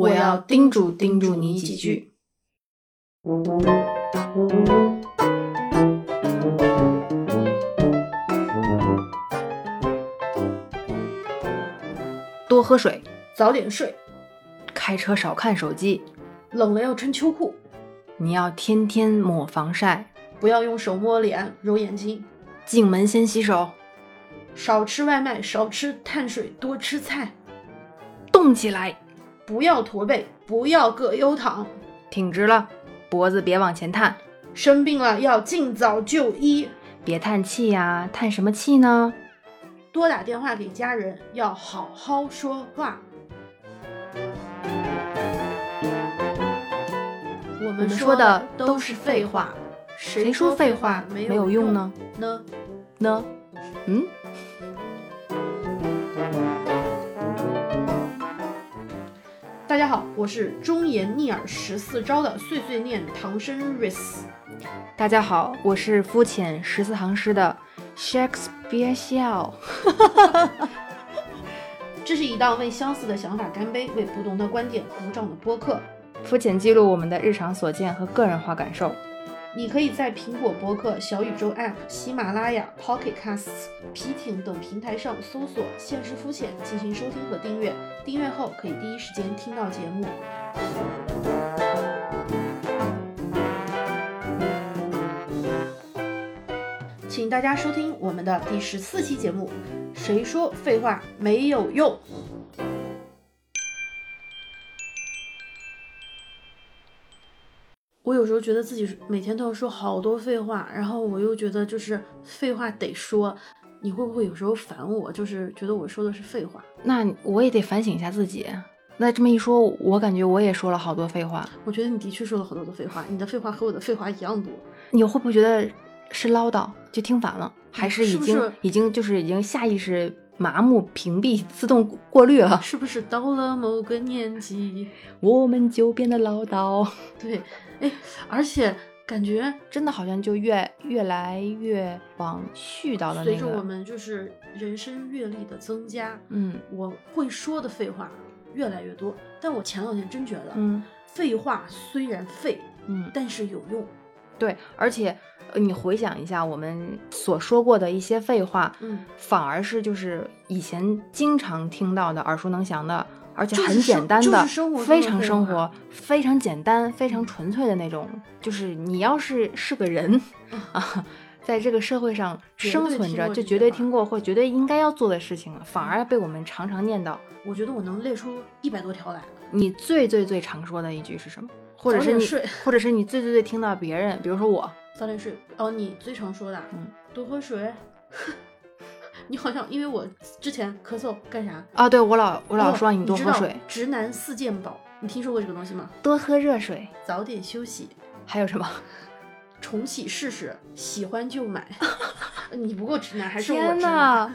我要叮嘱叮嘱你几句。多喝水，早点睡，开车少看手机，冷了要穿秋裤，你要天天抹防晒，不要用手摸脸、揉眼睛，进门先洗手，少吃外卖，少吃碳水，多吃菜，动起来，不要驼背，不要葛优躺，挺直了，脖子别往前探，生病了要尽早就医，别叹气呀，叹什么气呢？多打电话给家人，要好好说话。我我们说的都都是废话，谁说废话没没有用呢？呢？呢？嗯？家好，我是忠言逆耳十四招的碎碎念唐僧 Rice。大家好，我是肤浅十四行诗的 Shakespeare 笑。这是一档为相似的想法干杯、为不同的观点鼓掌的播客。肤浅记录我们的日常所见和个人化感受。你可以在苹果播客、小宇宙 App、喜马拉雅、Pocket Casts、皮艇等平台上搜索“现实肤浅”进行收听和订阅。订阅后可以第一时间听到节目。请大家收听我们的第十四期节目。谁说废话没有用？我有时候觉得自己每天都要说好多废话，然后我又觉得就是废话得说。你会不会有时候烦我？就是觉得我说的是废话？那我也得反省一下自己。那这么一说，我感觉我也说了好多废话。我觉得你的确说了好多的废话，你的废话和我的废话一样多。你会不会觉得是唠叨，就听烦了，还是已经已经就是已经下意识麻木、屏蔽、自动过滤了？是不是到了某个年纪？我们就变得唠叨，对，哎，而且感觉真的好像就越越来越往絮叨的随着我，们就是人生阅历的增加，嗯我会说的废话越来越多。但我前两天真觉得，嗯废话虽然废，嗯，但是有用。对，而且呃你回想一下我们所说过的一些废话，嗯，反而是就是以前经常听到的、耳熟能详的，而且很简单的，非常生活、非常简单、非常纯粹的那种。就是你要是是个人啊，在这个社会上生存着，就绝对听过或绝对应该要做的事情，反而被我们常常念叨。我觉得我能列出一百多条来。你最最最常说的一句是什么？或者是你睡，或者是你最最最听到别人，比如说我，早点睡。哦，你最常说的啊，嗯，多喝水。你好像因为我之前咳嗽干啥？啊，对我老我老哦说你多喝水，直男四件宝，你听说过这个东西吗？多喝热水，早点休息，还有什么？重启试试，喜欢就买。你不够直男，还是我天直男？呐，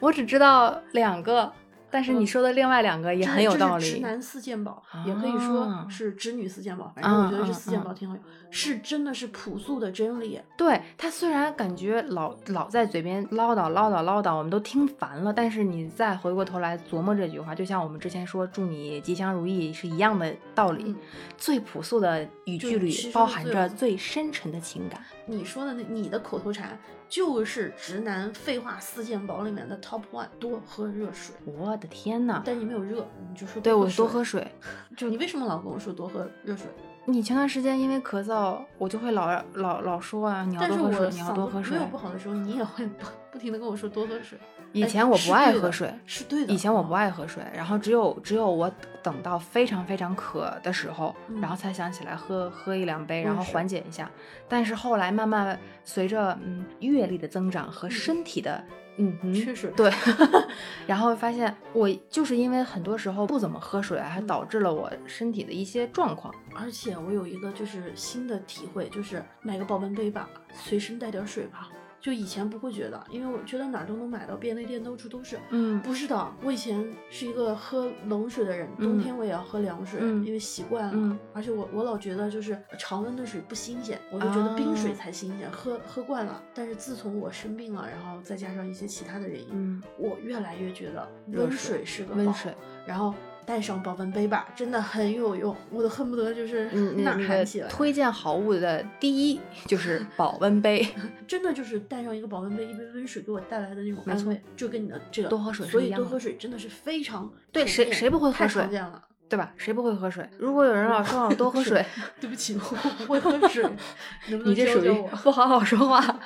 我只知道两个，但是你嗯说的另外两个也很有道理。直男四件宝，也可以说啊是直女四件宝，反正我觉得这嗯四件嗯宝挺好用，是真的是朴素的真理。对他虽然感觉老老在嘴边唠叨唠叨唠叨，我们都听烦了，但是你再回过头来琢磨这句话，就像我们之前说“祝你吉祥如意”是一样的道理。嗯最朴素的语句里包含着最深沉的情感。你说的那你的口头禅就是直男废话四件宝里面的 top one，多喝热水。我的天呐！但你没有热，你就说对我多喝水。就你为什么老跟我说多喝热水？你前段时间因为咳嗽，我就会老老老说啊，你要多喝水，你要多喝水没有。不好的时候，你也会不不停的跟我说多喝水。以哎前我不爱喝水，是对的。以前我不哦爱喝水，然后只有只有我等到非常非常渴的时候，嗯然后才想起来喝喝一两杯，然后缓解一下。但是后来慢慢随着嗯阅历的增长和身体的嗯哼缺水对，然后发现我就是因为很多时候不怎么喝水，还嗯导致了我身体的一些状况。而且我有一个就是新的体会，就是买个保温杯吧，随身带点水吧。就以前不会觉得，因为我觉得哪儿都能买到，便利店到处都是。嗯不是的，我以前是一个喝冷水的人，冬嗯天我也要喝凉水，嗯因为习惯了。嗯而且我我老觉得就是常温的水不新鲜，我就觉得冰水啊才新鲜，喝喝惯了。但是自从我生病了，然后再加上一些其他的原因，嗯，我越来越觉得热温水水是个宝温水，然后带上保温杯吧，真的很有用，我都恨不得就是嗯，呐那个喊起来。推荐好物的第一就是 保温杯，真的就是带上一个保温杯，一杯温水给我带来的那种没错安慰，就跟你的这个多喝水是所以一样的多喝水真的是非常对谁谁不会喝太水常见了。对吧？谁不会喝水？如果有人老说让我多喝水，对不起，我不会喝水，能不能你这属于？不好好说话。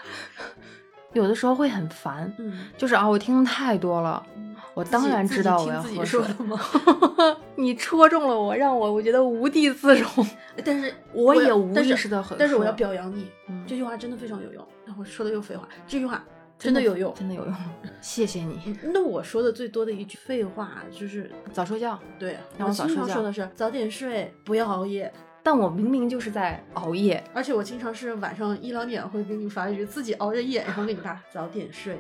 有的时候会很烦，嗯，就是啊，我听太多了，我当然知道我要喝水吗？你戳中了我，让我我觉得无地自容。但是 我也无意识的很但是我要表扬你，嗯这句话真的非常有用。那我说的又废话，这句话真的有用。真的有用，谢谢你。嗯那我说的最多的一句废话就是，早睡觉，对让我早睡觉经常说的是早点睡，不要熬夜。但我明明就是在熬夜，而且我经常是晚上一两点会给你发一句，自己熬着夜，然后给你发早点睡。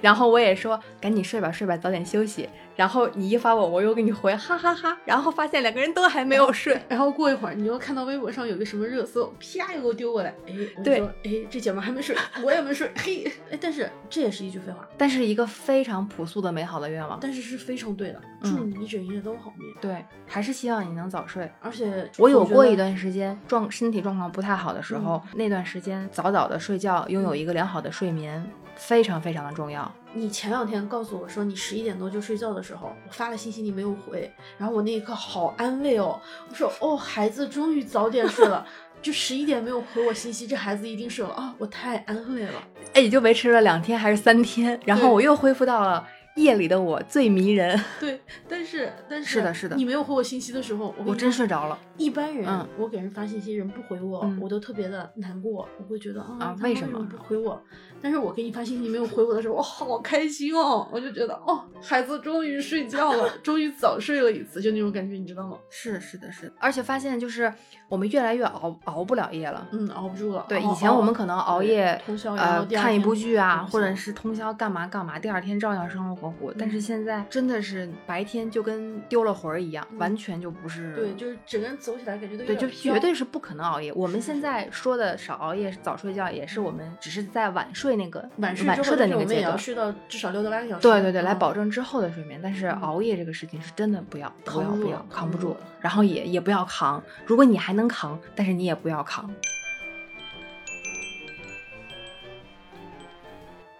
然后我也说赶紧睡吧，睡吧，早点休息。然后你一发我，我又给你回哈哈哈然后发现两个人都还没有睡。然后过一会儿，你又看到微博上有个什么热搜，啪又给我丢过来，哎，对说，哎，这姐们还没睡，我也没睡，嘿，哎，但是这也是一句废话，但是一个非常朴素的美好的愿望。但是是非常对的，嗯祝你一整夜都好眠。对，还是希望你能早睡。而且我有过一段时间状身体状况不太好的时候，那段时间早早的睡觉，拥有一个良好的睡眠，非常非常的重要。你前两天告诉我说你十一点多就睡觉的时候，我发了信息你没有回，然后我那一刻好安慰哦，我说哦，孩子终于早点睡了，就十一点没有回我信息，这孩子一定睡了啊，我太安慰了。哎，也就维持了两天还是三天，然后我又恢复到了夜里的我最迷人。对，但是但是是的是的你没有回我信息的时候，我我真睡着了一般人，嗯我给人发信息，人不回我，嗯我都特别的难过，我会觉得啊，啊为为什么不回我？但是我给你发信息，你没有回我的时候，我好开心哦，我就觉得哦，孩子终于睡觉了，终于早睡了一次，就那种感觉，你知道吗？是是的，是的，而且发现就是我们越来越熬熬不了夜了。嗯，熬不住了。对，以前我们可能熬夜通宵看一部剧啊，或者是通宵干嘛干嘛，第二天照样生龙但是嗯现在真的是白天就跟丢了魂儿一样，嗯完全就不是。对，就是整个人走起来感觉都有对，就绝对是不可能熬夜。我们现在说的少熬夜、早睡觉，也是我们只是在晚睡那个晚睡晚睡的之后但是我那个阶段。们也要睡到至少六到八个小时。对对对，来嗯保证之后的睡眠。但是嗯熬夜这个事情是真的不要不要不要扛不住，然后也也不要扛。如果你还能扛，但是你也不要扛。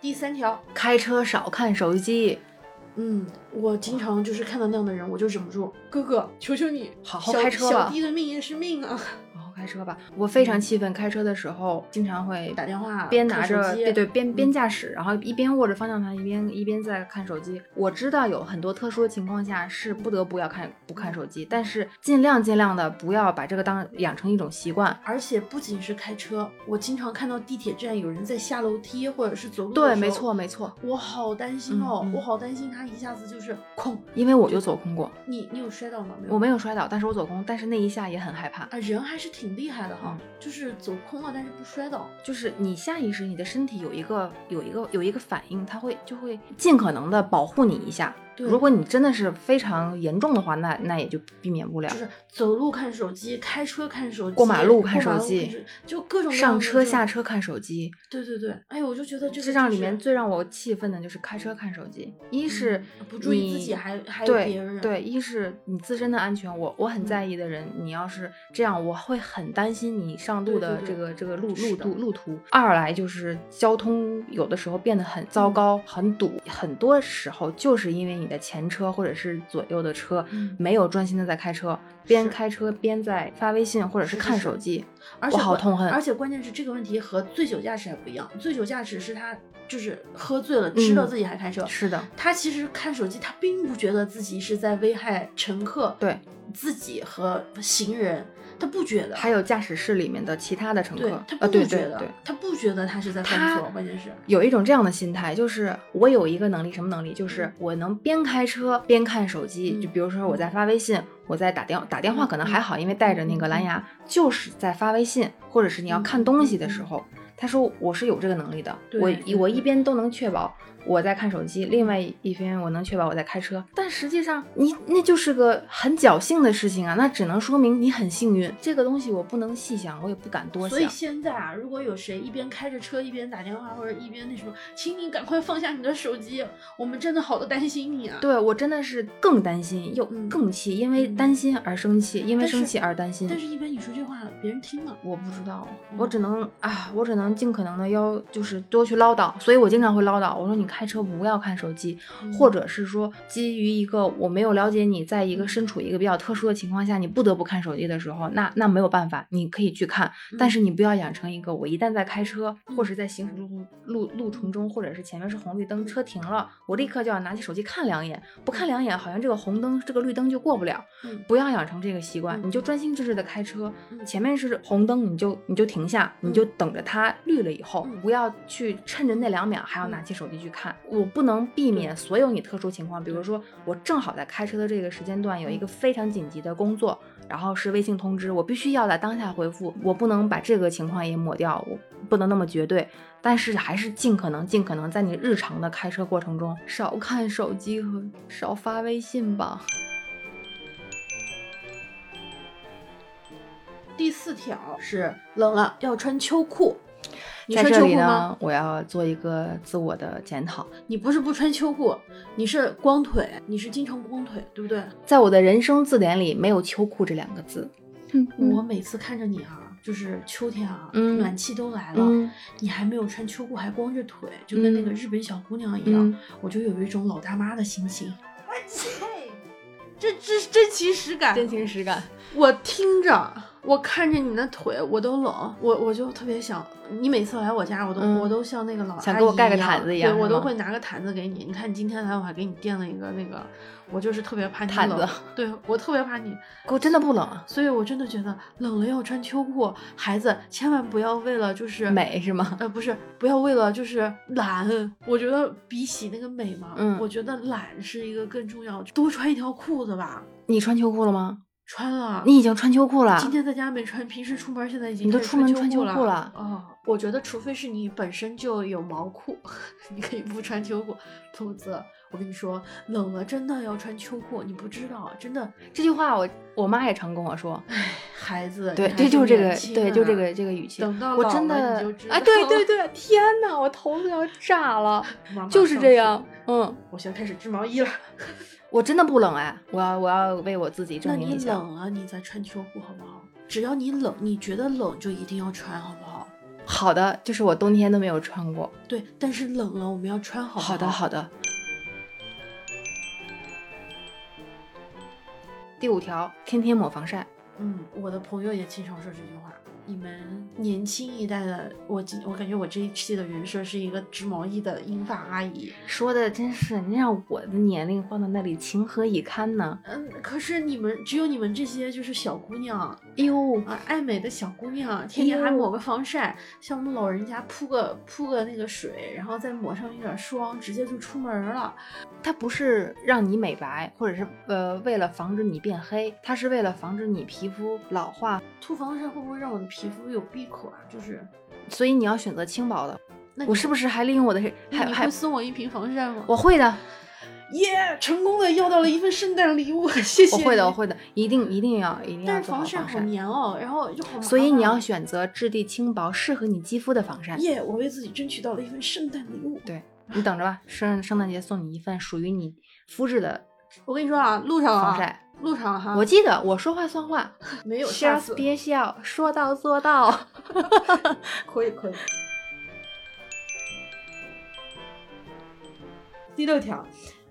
第三条，开车少看手机，嗯，我经常就是看到那样的人，我就忍不住，哥哥，求求你，好好开车吧。小弟的命也是命啊！开车吧。我非常气愤，开车的时候经常会打电话边拿着对对边边嗯驾驶，然后一边握着方向盘，一边一边在看手机。我知道有很多特殊的情况下是不得不要看不看手机，但是尽量尽量的不要把这个当养成一种习惯。而且不仅是开车，我经常看到地铁站有人在下楼梯或者是走路对，没错，没错，我好担心哦，嗯嗯我好担心他一下子就是空。因为我就走空过，你你有摔倒吗？没有，我没有摔倒，但是我走空，但是那一下也很害怕。啊，人还是挺厉害的哈，就是走空了，但是不摔倒。就是你下意识，你的身体有一个有一个有一个反应，它会就会尽可能的保护你一下。对如果你真的是非常严重的话，那那也就避免不了就。是走路看手机，开车看手机，过马路看手机就各种上车下车看手机，对对对，哎呦，我就觉得这个智障里就是面最让我气愤的就是开车看手机。一是嗯不注意自己还还有对别人对，一是你自身的安全，我我很嗯在意的人，你要是这样，我会很担心你上路的这个这个路路是的途路途。二来就是交通有的时候变得很糟嗯糕、很堵，很多时候就是因为你的前车或者是左右的车嗯。没有专心的在开车，边开车边在发微信或者是看手机，我而且关好痛恨。而且关键是这个问题和醉酒驾驶还不一样，醉酒驾驶是他就是喝醉了，知道嗯自己还开车，是的，他其实看手机，他并不觉得自己是在危害乘客、对，自己和行人，他不觉得。还有驾驶室里面的其他的乘客，他不觉得，对对，他不觉得他是在犯错，关键是有一种这样的心态，就是我有一个能力，什么能力？就是我能边开车边看手机。嗯就比如说我在发微信，我在打电打电话，嗯可能还好，因为带着那个蓝牙，就是在发微信，或者是你要看东西的时候，他说我是有这个能力的，对我我一边都能确保我在看手机，另外一边我能确保我在开车。但实际上，你那就是个很侥幸的事情啊，那只能说明你很幸运。这个东西我不能细想，我也不敢多想所以。现在啊，如果有谁一边开着车一边打电话，或者一边那什么，请你赶快放下你的手机，我们真的好的担心你啊。对我真的是更担心又嗯更气，因为嗯担心而生气，因为生气而担心。但是，一般你说这话，别人听了，我不知道，嗯我只能啊，我只能尽可能的要就是多去唠叨，所以我经常会唠叨，我说你开车不要看手机，嗯。或者是说基于一个我没有了解你，在一个身处一个比较特殊的情况下，你不得不看手机的时候，那那没有办法，你可以去看，但是你不要养成一个我一旦在开车嗯。或者在行驶路路路程中，或者是前面是红绿灯，车停了，我立刻就要拿起手机看两眼，不看两眼好像这个红灯这个绿灯就过不了，嗯。不要养成这个习惯，嗯你就。专心致志的开车，嗯。前面是红灯，你就你就停下，你就等着它绿了以后，嗯。不要去趁着那两秒还要拿起手机去看。我不能避免所有你特殊情况，比如说我正好在开车的这个时间段有一个非常紧急的工作，然后是微信通知，我必须要在当下回复，我不能把这个情况也抹掉，我不能那么绝对。但是还是尽可能尽可能在你日常的开车过程中少看手机和少发微信吧。第四条是冷了要穿秋裤。你在这里呢？，我要做一个自我的检讨。你不是不穿秋裤，你是光腿，你是经常光腿，对不对？在我的人生字典里没有秋裤这两个字。嗯我每次看着你啊，就是秋天啊，嗯暖气都来了，嗯你还没有穿秋裤，还光着腿，就跟那个嗯日本小姑娘一样，嗯我就有一种老大妈的心情。我切，这这真情实感，真情实感。我听着，我看着你的腿，我都冷，我我就特别想，你每次来我家，我都、嗯我都像那个老阿想给我盖个毯子一样对我都会拿个毯子给你。你看你今天来，我还给你垫了一个那个，我就是特别怕你冷毯子，对我特别怕你，我真的不冷，所以我真的觉得冷了要穿秋裤，孩子千万不要为了就是美是吗？呃，不是，不要为了就是懒，我觉得比起那个美嘛，嗯我觉得懒是一个更重要，多穿一条裤子吧。你穿秋裤了吗？穿了，你已经穿秋裤了。今天在家没穿，平时出门现在已经你都出门穿秋。裤了哦，我觉得除非是你本身就有毛裤，你可以不穿秋裤，否则我跟你说，冷了真的要穿秋裤，你不知道，真的，这句话我我妈也常跟我说。哎，孩子，对，你还这就是这个对，就这啊个这个语气。等到我真的了你就知哎，对道对对，天呐，我头都要炸了，妈妈就是这样。嗯，我现在开始织毛衣了。我真的不冷哎，我要我要为我自己那你证明一下。冷了，你再穿秋裤好不好？只要你冷，你觉得冷就一定要穿，好不好？好的，就是我冬天都没有穿过。对，但是冷了我们要穿好不好的，好的。第五条，天天抹防晒。嗯，我的朋友也经常说这句话。你们年轻一代的，我今我感觉我这一期的人设是一个织毛衣的英发阿姨。说的真是，你让我的年龄放到那里，情何以堪呢？嗯，可是你们只有你们这些就是小姑娘哟，啊，爱美的小姑娘，天天还抹个防晒，像我们老人家铺个铺个那个水，然后再抹上一点霜，直接就出门了。它不是让你美白，或者是呃为了防止你变黑，它是为了防止你皮肤老化，涂防晒会不会让我的皮肤有闭口啊？就是，所以你要选择轻薄的。那我是不是还利用我的还还送我一瓶防晒吗？我会的，耶成功的要到了一份圣诞礼物，谢谢。我会的，我。会的，一定一定要一定要但是防晒好黏哦，然后就好。所以你要选择质地轻薄、适合你肌肤的防晒。耶我为自己争取到了一份圣诞礼物。对你等着吧，圣圣诞节送你一份属于你肤质的我跟你说啊，路上啊，防晒。路上哈，我记得我说话算话，没有下次。别笑，说到做到。可以可以。第六条，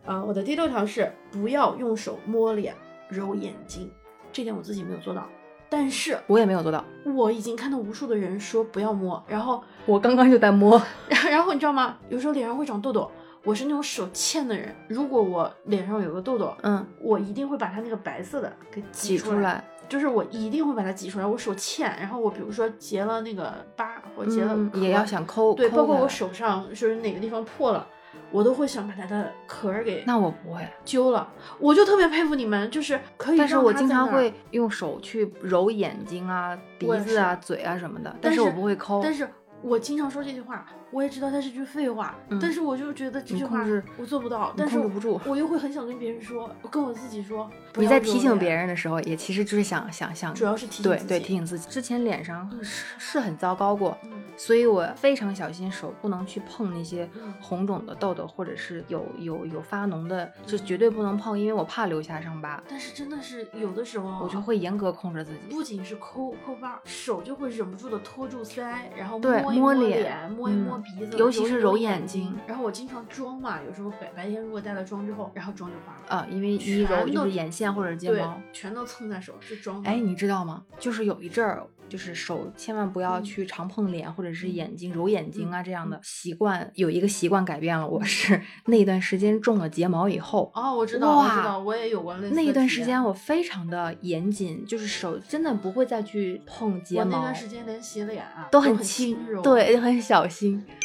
啊、我的第六条是不要用手摸脸、揉眼睛，这点我自己没有做到，但是我也没有做到，我已经看到无数的人说不要摸，然后，我刚刚就在摸。然后你知道吗？有时候脸上会长痘痘，我是那种手欠的人，如果我脸上有个痘痘，嗯，我一定会把它那个白色的给挤出出来。就是我一定会把它挤出来，我手欠，然后我比如说结了那个疤，我结了嗯也要想抠。对，包括我手上就是哪个地方破了，我都会想把它的壳儿给那我不会，揪了。我就特别佩服你们，就是可以但是我经常会用手去揉眼睛啊、鼻子啊、嘴啊什么的，但是我不会抠。但是我经常说这句话，我也知道它是句废话，嗯但是我就觉得这句话我做不到，你但是控制不住我又会很想跟别人说，我跟我自己说，你在提醒别人的时候，也其实就是想想想，主要是提醒对对自己提醒自己。之前脸上嗯是是很糟糕过，嗯所以我非常小心手不能去碰那些嗯红肿的痘痘，或者是有有有发脓的，就绝对不能碰，因为我怕留下伤疤，但是真的是有的时候啊，我就会严格控制自己。不仅是抠抠疤，手就会忍不住的托住腮，然后摸一摸摸脸脸，摸一摸嗯鼻子，尤其是揉揉眼眼睛然后我经常妆嘛，有时候白白天如果带了妆之后，然后妆就花了，啊，因为一揉就是眼线或者睫对毛。，全都蹭在手，是妆。哎，你知道吗？就是有一阵儿，就是手千万不要嗯去常碰脸或者是嗯眼睛揉眼睛啊这样嗯的习惯，有一个习惯改变了。我是那段时间种了睫毛以后，哦，我知道，我知道，我也有过类似那一段时间我非常的严谨，就是手真的不会再去碰睫毛我那段，时间连洗脸啊都很轻柔，，对，很小心。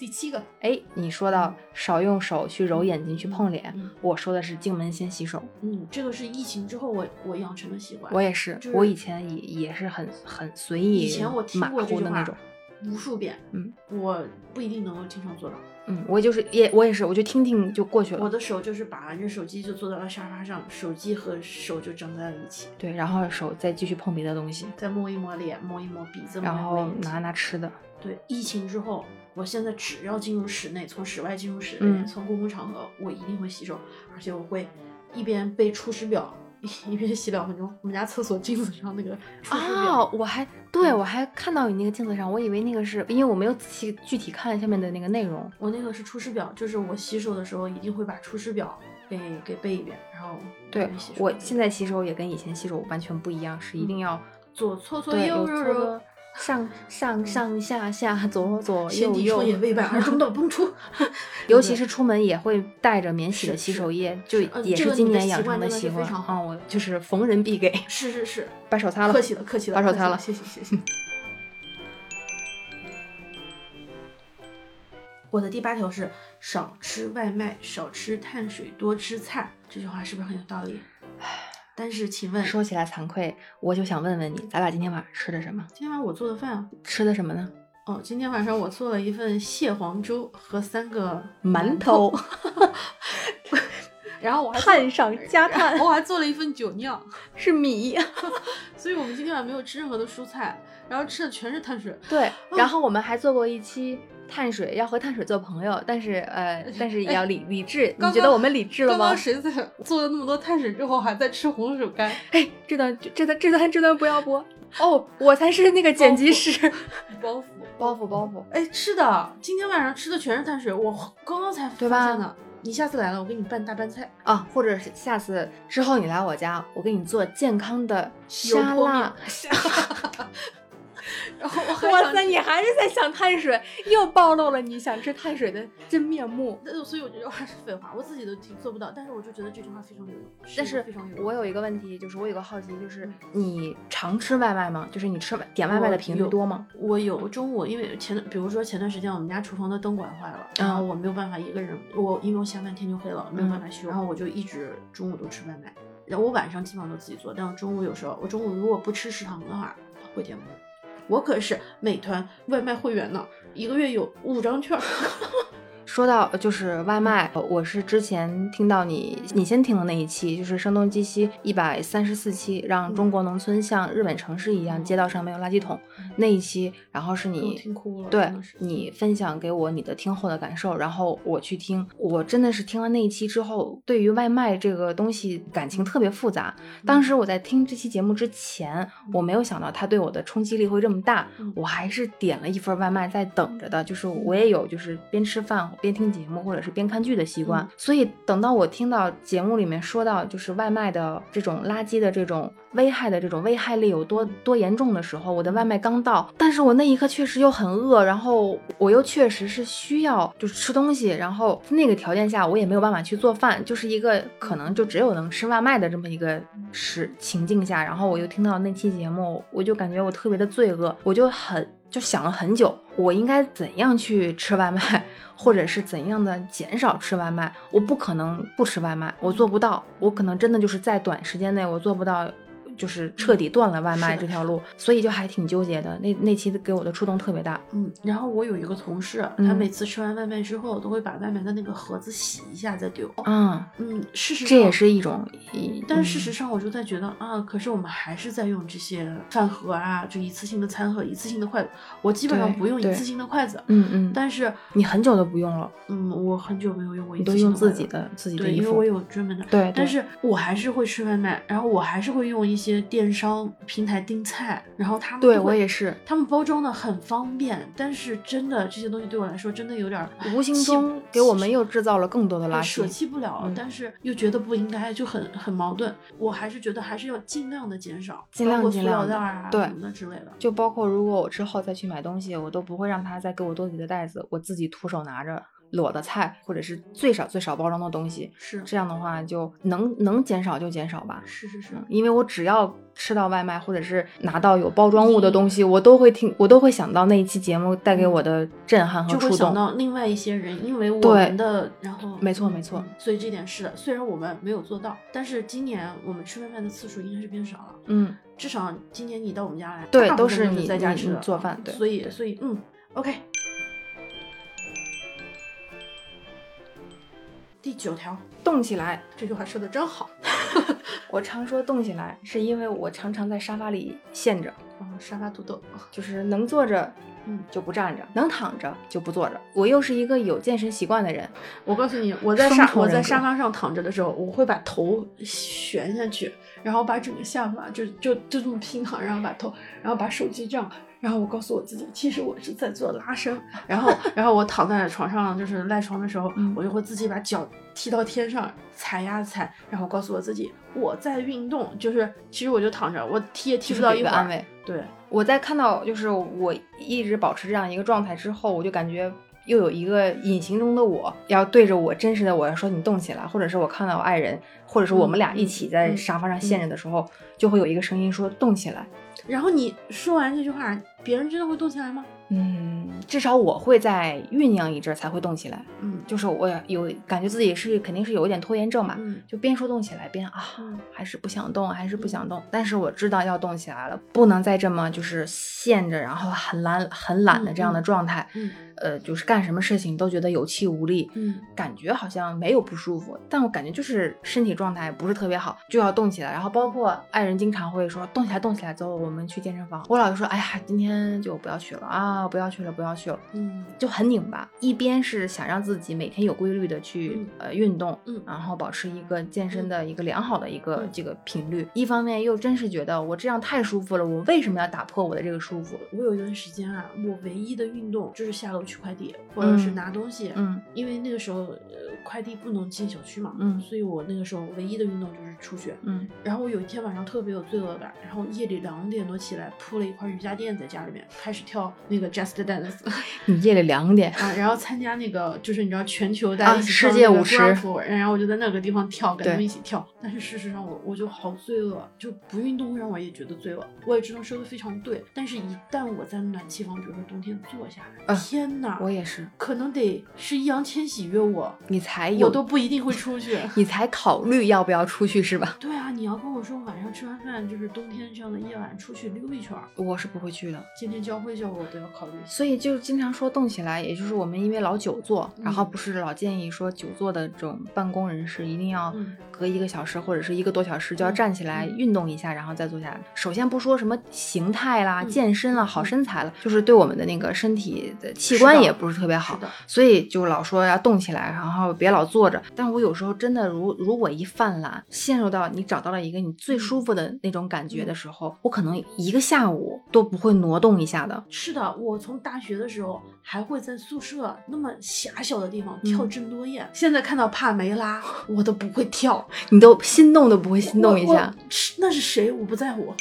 第七个，哎，你说到少用手去揉眼睛、去碰脸，嗯我说的是进门先洗手。嗯，这个是疫情之后我我养成的习惯。我也是，就是我以前也也是很很随意、以前我听过这句话。无数遍，嗯，我不一定能够经常做到。嗯，我就是也我也是，我就听听就过去了。我的手就是把着手机就坐到了沙发上，手机和手就整在了一起，对，然后手再继续碰别的东西，再摸一摸脸，摸一摸鼻子，然后拿拿吃的。对，疫情之后，我现在只要进入室内，从室外进入室内，嗯从公共场合，我一定会洗手，而且我会一边背出师表，一边洗两分钟。我们家厕所镜子上那个啊，哦，我还对嗯我还看到你那个镜子上，我以为那个是因为我没有仔细具体看下面的那个内容。我那个是出师表，就是我洗手的时候一定会把出师表给给背一遍，然后对我现在洗手也跟以前洗手完全不一样，是一定要左搓搓右揉揉有搓搓，上上上下下左左右右也，未半而中道崩出。尤其是出门也会带着免洗的洗手液，就嗯也是今年养成的习惯啊，我就是逢人必给，是是是，把 手擦了，客气了客气了，把手擦了谢谢谢谢。我的第八条是少吃外卖，少吃碳水，多吃菜。这句话是不是很有道理？但是请问，说起来惭愧，我就想问问你，咱俩今天晚上吃的什么？今天晚上我做的饭啊？吃的什么呢？哦，今天晚上我做了一份蟹黄粥和三个馒头，然后我还碳上加碳，我还做了一份酒酿，是米。所以我们今天晚上没有吃任何的蔬菜，然后吃的全是碳水。对，然后我们还做过一期碳水，要和碳水做朋友，但是呃，但是也要理理智。你觉得我们理智了吗刚刚？谁在做了那么多碳水之后还在吃红薯干？哎，这段这段这段这段不要播哦，我才是那个剪辑师。包袱包袱包袱，哎，是的，今天晚上吃的全是碳水，我刚刚才发现的。你下次来了，我给你拌大拌菜。啊，或者是下次之后你来我家，我给你做健康的沙油泼拉。然后哇塞，你还是在想碳水，又暴露了你想吃碳水的真面目。那所以我觉得还是废话，我自己都挺做不到，但是我就觉得这句话非常有用。但是非常有用。我有一个问题，就是我有个好奇，就是嗯你常吃外卖吗？就是你吃外点外卖的频率多吗？我有中午，因为前段，比如说前段时间我们家厨房的灯管坏了，然后我没有办法一个人，我因为我下班天就黑了，没有办法修，然后我就一直中午都吃外卖。然后我晚上基本上都自己做，但我中午有时候，我中午如果不吃食堂的话，会点外卖。我可是美团外卖会员呢，一个月有五张券。说到呃就是外卖，呃我是之前听到你你先听的那一期，就是声东击西一百三十四期，让中国农村像日本城市一样，嗯街道上没有垃圾桶那一期，然后是你听哭了对你分享给我你的听后的感受，然后我去听，我真的是听了那一期之后，对于外卖这个东西感情特别复杂。当时我在听这期节目之前，我没有想到它对我的冲击力会这么大，嗯我还是点了一份外卖在等着的，就是我也有就是边吃饭边听节目或者是边看剧的习惯，嗯。所以等到我听到节目里面说到就是外卖的这种垃圾的这种危害的这种危害力有多多严重的时候，我的外卖刚到，但是我那一刻确实又很饿，然后我又确实是需要就是吃东西，然后那个条件下我也没有办法去做饭，就是一个可能就只有能吃外卖的这么一个时情境下，然后我又听到那期节目，我就感觉我特别的罪恶，我就很就想了很久，我应该怎样去吃外卖，或者是怎样的减少吃外卖？我不可能不吃外卖，我做不到，我可能真的就是在短时间内我做不到。就是彻底断了外卖这条路，所以就还挺纠结的。那那期给我的触动特别大。嗯，然后我有一个同事，他嗯每次吃完外卖之后，都会把外卖的那个盒子洗一下再丢。嗯，嗯，事实上这也是一种，但事实嗯上，我就在觉得啊，可是我们还是在用这些饭盒啊，就一次性的餐盒、一次性的筷子。我基本上对对不用一次性的筷子，嗯嗯，但是你很久都不用了，嗯，我很久没有用过一你都次性用自己的筷子的自己的对，衣服。因为我有专门的。对，对但是我还是会吃外卖，然后我还是会用一些电商平台订菜，然后他们对我也是，他们包装的很方便，但是真的这些东西对我来说真的有点儿无形中给我们又制造了更多的垃圾舍。弃不了，嗯但是又觉得不应该，就很很矛盾。我还是觉得还是要尽量的减少，尽量包括塑尽量的料袋儿啊对什么的之类的。就包括如果我之后再去买东西，我都不会让他再给我多几个袋子，我自己徒手拿着裸的菜，或者是最少最少包装的东西。是这样的话，就能能减少就减少吧。是是是，嗯因为我只要吃到外卖，或者是拿到有包装物的东西，我都会听，我都会想到那一期节目带给我的震撼和就会。想到另外一些人，因为我们的，然后没错嗯没错嗯所以这点是的。虽然我们没有做到，但是今年我们吃外卖的次数应该是变少了。嗯，至少今年你到我们家来，对都是你在家吃的做饭对所以所以嗯，OK。第九条，动起来。这句话说的真好。我常说动起来，是因为我常常在沙发里陷着，嗯，沙发土豆，就是能坐着，嗯就不站着，能躺着就不坐着。我又是一个有健身习惯的人，我告诉你，我在沙我在沙发上躺着的时候，我会把头悬下去，然后把整个下巴就就就这么平躺，然后把头，然后把手机这样，然后我告诉我自己，其实我是在做拉伸，然后然后我躺在床上就是赖床的时候，嗯我就会自己把脚踢到天上踩呀踩，然后告诉我自己我在运动，就是其实我就躺着，我踢也踢不到一会儿，给个安慰。对，我在看到就是我一直保持这样一个状态之后，我就感觉又有一个隐形中的我要对着我真实的我要说你动起来，或者是我看到我爱人，或者是我们俩一起在沙发上陷着的时候，就会有一个声音说动起来。然后你说完这句话，别人真的会动起来吗？嗯，至少我会在酝酿一阵儿才会动起来，嗯，就是我有感觉自己是肯定是有一点拖延症吧，嗯就边说动起来边啊，嗯还是不想动，还是不想动。但是我知道要动起来了，不能再这么就是陷着，然后很懒很懒的这样的状态。嗯呃，就是干什么事情都觉得有气无力，嗯感觉好像没有不舒服，但我感觉就是身体状态不是特别好，就要动起来。然后包括爱人经常会说动起来，动起来，走，我们去健身房。我老是说，哎呀，今天就不要去了啊，不要去了，不要去了。嗯就很拧巴，一边是想让自己每天有规律的去、呃运动，嗯然后保持一个健身的一个良好的一个、嗯这个频率，一方面又真是觉得我这样太舒服了，我为什么要打破我的这个舒服？我有一段时间啊，我唯一的运动就是下楼取快递，或者是嗯拿东西。嗯因为那个时候，呃，快递不能进小区嘛，嗯所以我那个时候唯一的运动就是出去。嗯然后我有一天晚上特别有罪恶感，然后夜里两点多起来铺了一块瑜伽垫在家里面，开始跳那个 Just Dance 你夜里两点，啊，然后参加那个就是你知道全球大啊家一起世跳那个界舞狮 Graph，然后我就在那个地方跳，跟他们一起跳。但是事实上我我就好罪恶，就不运动会让我也觉得罪恶。我也知道说的非常对，但是一旦我在暖气房，比如说冬天坐下来，啊天哪，我也是，可能得是易烊千玺约我，你才有我都不一定会出去。你才考虑要不要出去是吧？对啊，你要跟我说晚上吃完饭就是冬天这样的夜晚出去溜一圈儿，我是不会去的。今天教会叫我都要考虑。所以就经常说动起来，也就是我们因为老久坐，然后嗯不是老建议说久坐的这种办公人士一定要嗯隔一个小时或者是一个多小时就要嗯站起来嗯运动一下，然后再坐下来。首先不说什么形态啦、嗯健身啦、好嗯身材了，就是对我们的那个身体的器官也不是特别好所以就老说要动起来，然后别老坐着。但我有时候真的如如果一犯懒，陷入到你找到了一个你最舒服的那种感觉的时候，我可能一个下午都不会挪动一下的。是的，我从大学的时候还会在宿舍那么狭小的地方跳嗯郑多燕，现在看到帕梅拉我都不会跳，你都心动都不会心动一下。是那是谁？我不在乎。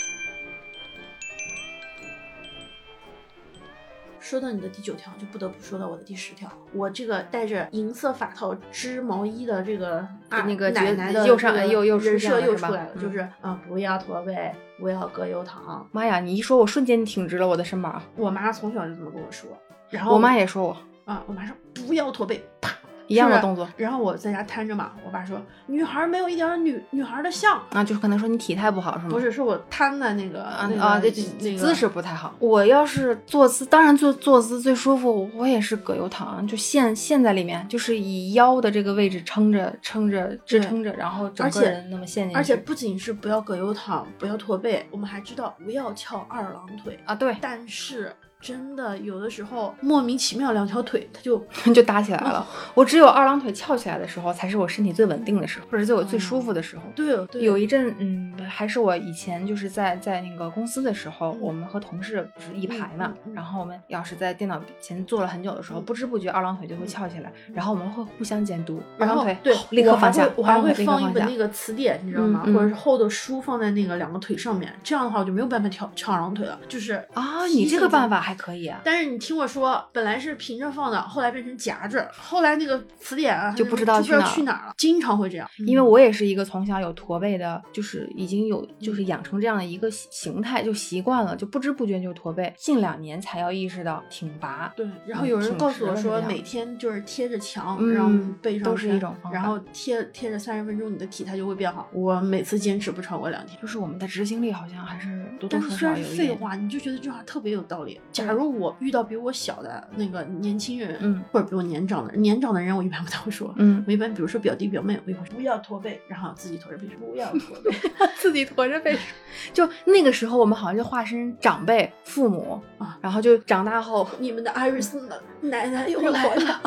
说到你的第九条，就不得不说到我的第十条。我这个带着银色发套织毛衣的这个啊那个角奶奶的又上这个又又出人设又出来了，嗯就是啊，不要驼背，不要葛优躺。妈呀！你一说，我瞬间挺直了我的身板。我妈从小就这么跟我说，然后我妈也说我，啊，我妈说不要驼背，啪，一样的动作然后我在家瘫着嘛，我爸说女孩没有一点儿女女孩的像，啊，就是可能说你体态不好是吗？不是，是我瘫的那个那个啊啊，这那个姿势不太好。我要是坐姿，当然坐坐姿最舒服，我也是葛优躺，就陷陷在里面，就是以腰的这个位置撑着撑着支撑着，然后整而且个人那么陷进去。而且不仅是不要葛优躺，不要驼背，我们还知道不要翘二郎腿。啊，对，但是真的有的时候莫名其妙两条腿它就 就搭起来了。我只有二郎腿翘起来的时候，才是我身体最稳定的时候，或者是我最舒服的时候。对哦对有一阵，嗯，还是我以前就是在在那个公司的时候，嗯我们和同事不是一排嘛，然后我们要是在电脑前坐了很久的时候，嗯不知不觉二郎腿就会翘起来，然后我们会互相监督，二然后郎腿对好立刻放下会，我还会放一本那。个词典，你知道吗？或者是厚的书放在那个两个腿上面，这样的话我就没有办法翘翘二郎腿了，就是啊，你这个办法还可以啊，但是你听我说，本来是平着放的，后来变成夹着，后来那个词典啊就不知道不知道去哪儿了，经常会这样。因为我也是一个从小有驼背的，就是已经有就是养成这样的一个形形态，就习惯了，就不知不觉就驼背。近两年才要意识到挺拔，对，然后嗯有人告诉我说，每天就是贴着墙，嗯然后背上都是一种方法然后贴贴着三十分钟，你的体态就会变好。我每次坚持不超过两天。就是我们的执行力好像还是多多少少有一点。是废话，你就觉得这句话特别有道理。假如我遇到比我小的那个年轻人，嗯。或者比我年长的人，年长的人我一般不太会说，嗯，我一般比如说表弟表妹，我一会说不要驼背，然后自己驼着背说不要驼背。自己驼着背，就那个时候我们好像就化身长辈、父母啊，然后就长大后，你们的艾瑞斯奶奶 又又来了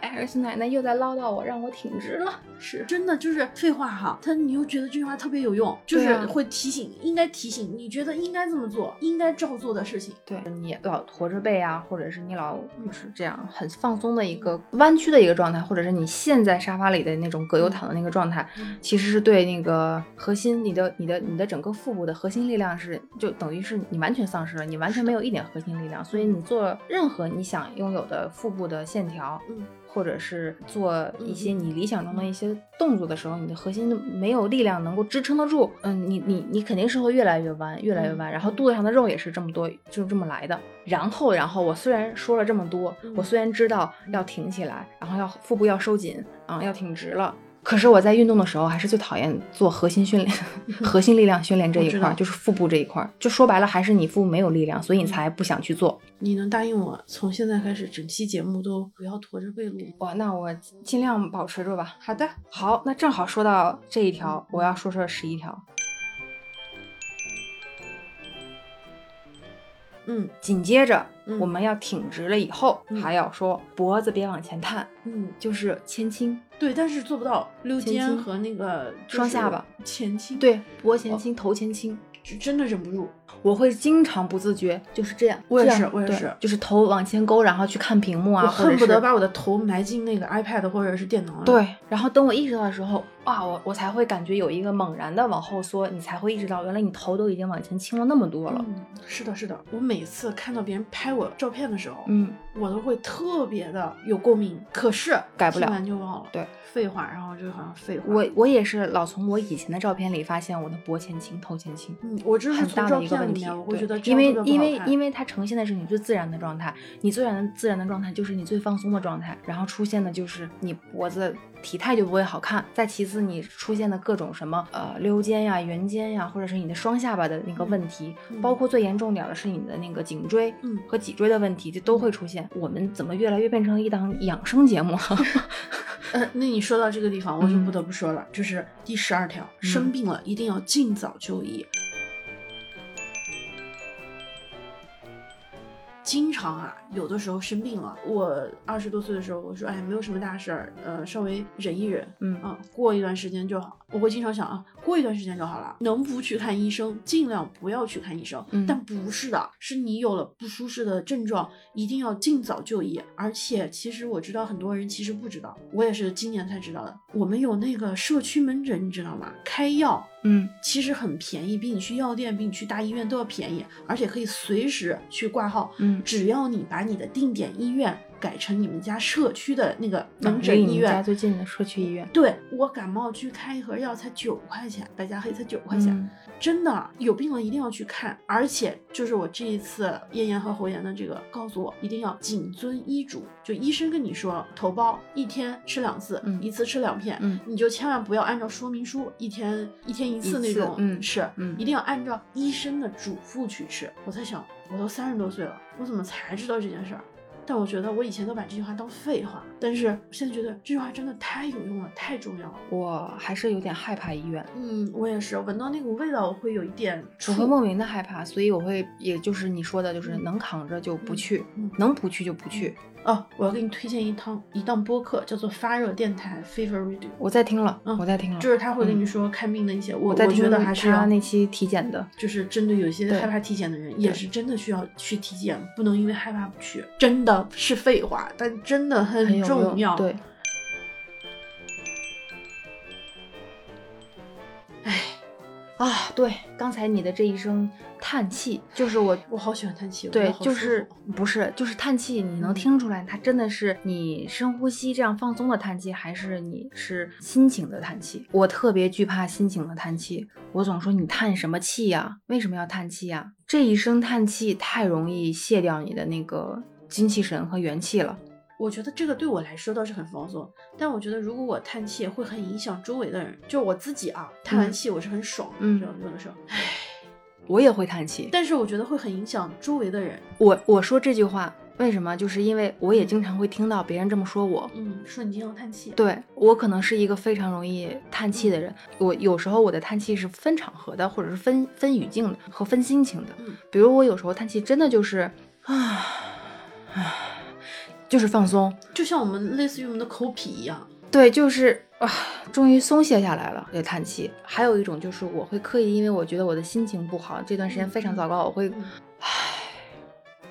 艾瑞斯奶奶又在唠叨我，让我挺直了。是真的，就是废话哈，他你又觉得这句话特别有用，就是会提醒，应该提醒，你觉得应该这么做，应该照做的事情。对你老驼着背啊，或者是你老就是这样很放松的一个弯曲的一个状态，或者是你陷在沙发里的那种葛优躺的那个状态，嗯其实是对那个核心，你的、你的、你的整个腹部的核心力量是就等于是你完全丧失了，你完全没有一点核心力量，所以你做任何你想拥有的腹部的线条，嗯或者是做一些你理想中的一些动作的时候，你的核心没有力量能够支撑得住，嗯，你你你肯定是会越来越弯，越来越弯，然后肚子上的肉也是这么多，就这么来的。然后，然后我虽然说了这么多，嗯我虽然知道要挺起来，然后要腹部要收紧，啊，要挺直了。可是我在运动的时候，还是最讨厌做核心训练、核心力量训练这一块儿，就是腹部这一块儿。就说白了，还是你腹部没有力量，所以你才不想去做。你能答应我，从现在开始整期节目都不要驼着背录？哇，那我尽量保持住吧。好的，好，那正好说到这一条，我要说说十一条。嗯紧接着嗯我们要挺直了以后，嗯还要说脖子别往前探，嗯，就是前倾。对，但是做不到溜肩和那个双下巴前倾，，对，脖前倾，头前倾。就真的忍不住。我会经常不自觉，就是这样。我也是我也是就是头往前勾，然后去看屏幕啊，恨不得把我的头埋进那个 iPad 或者是电脑里。对，然后等我意识到的时候，哇，我我才会感觉有一个猛然的往后缩，你才会意识到，原来你头都已经往前倾了那么多了。嗯，是的，是的。我每次看到别人拍我照片的时候，嗯，我都会特别的有共鸣。可是改不了听完就忘了。对，废话，然后就好像废话。我我也是老从我以前的照片里发现我的脖前倾、头前倾。嗯，我这是很大的一个问题我会觉得因为因为因为它呈现的是你最自然的状态，你最然的自然的状态就是你最放松的状态，然后出现的就是你脖子体态就不会好看。再其次，你出现的各种什么呃溜肩呀、圆肩呀，或者是你的双下巴的那个问题，嗯包括最严重点儿的是你的那个颈椎嗯和脊椎的问题，这都会出现。我们怎么越来越变成一档养生节目？呃，那你说到这个地方，我就嗯不得不说了，就是第十二条，生病了一定要尽早就医。经常啊，有的时候生病了，我二十多岁的时候，我说哎，没有什么大事儿，呃，稍微忍一忍，嗯啊，过一段时间就好。我会经常想啊，过一段时间就好了，能不去看医生，尽量不要去看医生。嗯但不是的，是你有了不舒适的症状，一定要尽早就医。而且，其实我知道很多人其实不知道，我也是今年才知道的。我们有那个社区门诊，你知道吗？开药嗯其实很便宜，比你去药店、比你去大医院都要便宜，而且可以随时去挂号。嗯只要你把你的定点医院改成你们家社区的那个门诊医院。家最近的社区医院。对我感冒去开一盒药才九块钱，白加黑才九块钱，嗯真的有病了一定要去看。而且就是我这一次咽炎和喉炎的这个，告诉我一定要谨遵医嘱，就医生跟你说头孢一天吃两次，嗯一次吃两片，嗯你就千万不要按照说明书一天一天一次那种嗯吃，嗯一定要按照医生的嘱咐去吃。我在想，我都三十多岁了，我怎么才知道这件事儿？但我觉得我以前都把这句话当废话，但是现在觉得这句话真的太有用了，太重要了。我还是有点害怕医院，嗯，我也是，闻到那股味道我会有一点我会莫名的害怕，所以我会，也就是你说的，就是嗯能扛着就不去，嗯能不去就不去。哦，我要给你推荐一趟一档播客，叫做发热电台 Fever Radio，我在听了，嗯我在听了，就是他会跟嗯你说看病的一些，我我在听觉得还是那期体检的，就是针对有些害怕体检的人，也是真的需要去体检，不能因为害怕不去。真的是废话，但真的很重要。对，哎，啊，对，刚才你的这一声叹气，就是我我好喜欢叹气，对就是不是就是叹气，你能嗯听出来，它真的是你深呼吸这样放松的叹气，还是你是心情的叹气？我特别惧怕心情的叹气，我总说你叹什么气呀？为什么要叹气呀？这一声叹气太容易卸掉你的那个精气神和元气了。我觉得这个对我来说倒是很放松，但我觉得如果我叹气会很影响周围的人，就我自己啊，叹完嗯气我是很爽的，嗯知道吗有的时候，唉，我也会叹气，但是我觉得会很影响周围的人，我我说这句话为什么？就是因为我也经常会听到别人这么说我。嗯，说你经常叹气，对我可能是一个非常容易叹气的人，我有时候我的叹气是分场合的，或者是分分语境的和分心情的。嗯。比如我有时候叹气真的就是啊啊，就是放松，就像我们类似于我们的口癖一样，对，就是啊，终于松懈下来了，也叹气。还有一种就是我会刻意，因为我觉得我的心情不好，这段时间非常糟糕，我会嗯唉。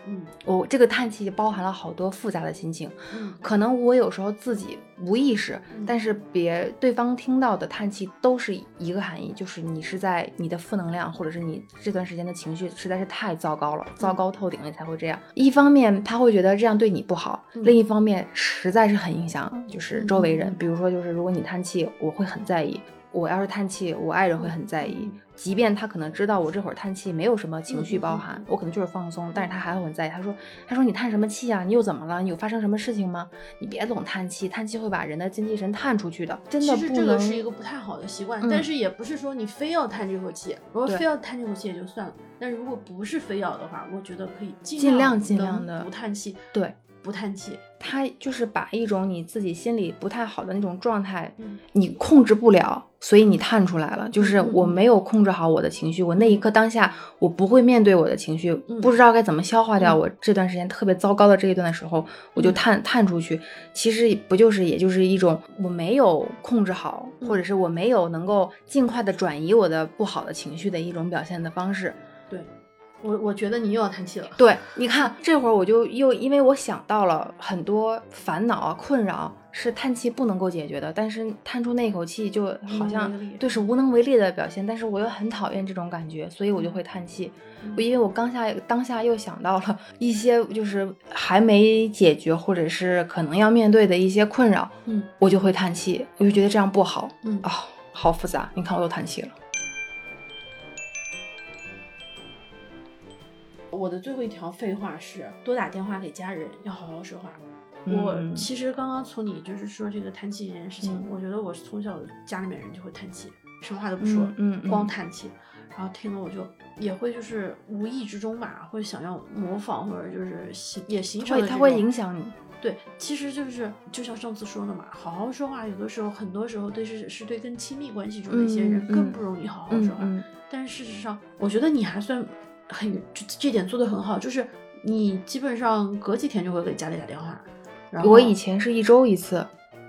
嗯。我这个叹气包含了好多复杂的心情，嗯。可能我有时候自己无意识，嗯。但是别对方听到的叹气都是一个含义，就是你是在你的负能量，或者是你这段时间的情绪实在是太糟糕了，糟糕透顶了，你才会这样。一方面他会觉得这样对你不好，嗯。另一方面实在是很影响就是周围人嗯。比如说，就是如果你叹气，我会很在意。我要是叹气，我爱人会很在意嗯，即便他可能知道我这会儿叹气没有什么情绪包含，我可能就是放松，但是他还会很在意。他说：“他说你叹什么气啊、你又怎么了？你有发生什么事情吗？你别总叹气，叹气会把人的精气神叹出去的，真的其实。”这个是一个不太好的习惯，嗯但是也不是说你非要叹这口气，如果非要叹这口气也就算了，但如果不是非要的话，我觉得可以尽尽量量尽量的不叹气，对，不叹气，他就是把一种你自己心里不太好的那种状态，嗯你控制不了，所以你探出来了。就是我没有控制好我的情绪，我那一刻当下我不会面对我的情绪，嗯不知道该怎么消化掉嗯我这段时间特别糟糕的这一段的时候，我就嗯叹叹出去。其实不就是也就是一种我没有控制好，嗯或者是我没有能够尽快的转移我的不好的情绪的一种表现的方式。对我我觉得你又要叹气了，对，你看这会儿我就又因为我想到了很多烦恼啊、困扰是叹气不能够解决的，但是叹出那口气就好像对是无能为力的表现，但是我又很讨厌这种感觉，所以我就会叹气。嗯我因为我刚下当下又想到了一些就是还没解决或者是可能要面对的一些困扰，嗯我就会叹气，我就觉得这样不好嗯啊、好复杂。你看我又叹气了。我的最后一条废话是多打电话给家人，要好好说话。我嗯其实刚刚从你就是说这个叹气这件事情，嗯我觉得我是从小家里面人就会叹气，什么话都不说，嗯光叹气，然后听了我就也会就是无意之中吧，会想要模仿或者就是形也形成会它会影响你。对，其实就是就像上次说的嘛，好好说话，有的时候很多时候对是是对跟亲密关系中的一些人更不容易好好说话。但是事实上，我觉得你还算很这这点做的很好，就是你基本上隔几天就会给家里打电话。然后我以前是一周一次，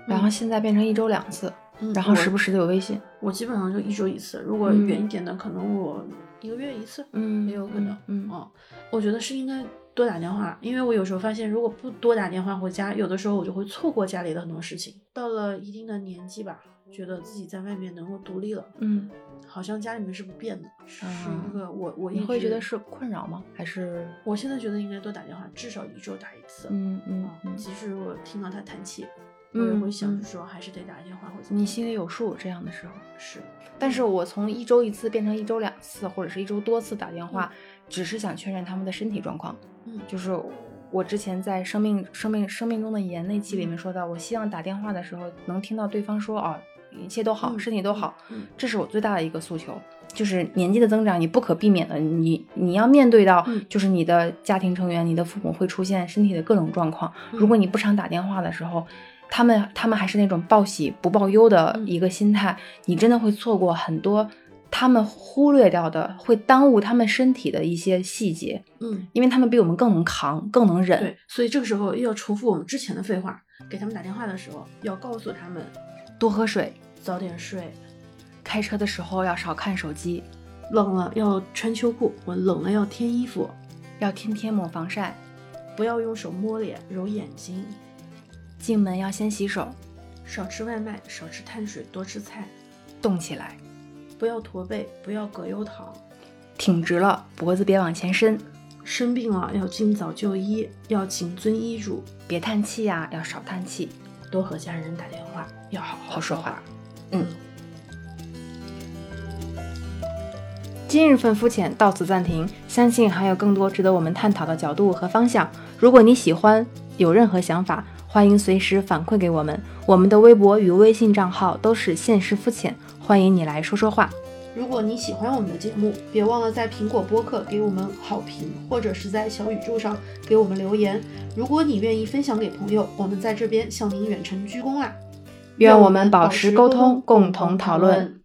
然后嗯现在变成一周两次，嗯然后时不时的有微信。我基本上就一周一次，如果嗯远一点的，可能我一个月一次。嗯也有可能，嗯哦，我觉得是应该多打电话，因为我有时候发现，如果不多打电话回家，有的时候我就会错过家里的很多事情。到了一定的年纪吧，觉得自己在外面能够独立了，嗯，好像家里面是不变的，是啊一个我我一你会觉得是困扰吗？还是我现在觉得应该多打电话，至少一周打一次。嗯嗯即使我听到他叹气，我也嗯会想说还是得打电话或者怎么样。你心里有数这样的时候？是，但是我从一周一次变成一周两次，或者是一周多次打电话，只是想确认他们的身体状况。嗯就是我之前在生命、生命、生命中的盐那期里面说到，我希望打电话的时候能听到对方说哦，一切都好，嗯身体都好，嗯这是我最大的一个诉求。就是年纪的增长，你不可避免的，你你要面对到嗯，就是你的家庭成员、你的父母会出现身体的各种状况。如嗯果你不常打电话的时候，他们他们还是那种报喜不报忧的嗯一个心态，你真的会错过很多他们忽略掉的，会耽误他们身体的一些细节，嗯，因为他们比我们更能扛，更能忍。对，所以这个时候又要重复我们之前的废话，给他们打电话的时候要告诉他们多喝水，早点睡，开车的时候要少看手机，冷了要穿秋裤，我冷了要添衣服，要天天抹防晒，不要用手摸脸揉眼睛，进门要先洗手，少吃外卖，少吃碳水，多吃菜，动起来，不要驼背，不要葛优躺，挺直了，脖子别往前伸，生病了要尽早就医，要谨遵医嘱，别叹气呀、要少叹气。多和家人打电话，要好好说话话。嗯。今日份肤浅到此暂停，相信还有更多值得我们探讨的角度和方向。如果你喜欢，有任何想法，欢迎随时反馈给我们。我们的微博与微信账号都是现实肤浅，欢迎你来说说话。如果你喜欢我们的节目，别忘了在苹果播客给我们好评，或者是在小宇宙上给我们留言。如果你愿意分享给朋友，我们在这边向您远程鞠躬啦！愿我们保持沟通，共同讨论。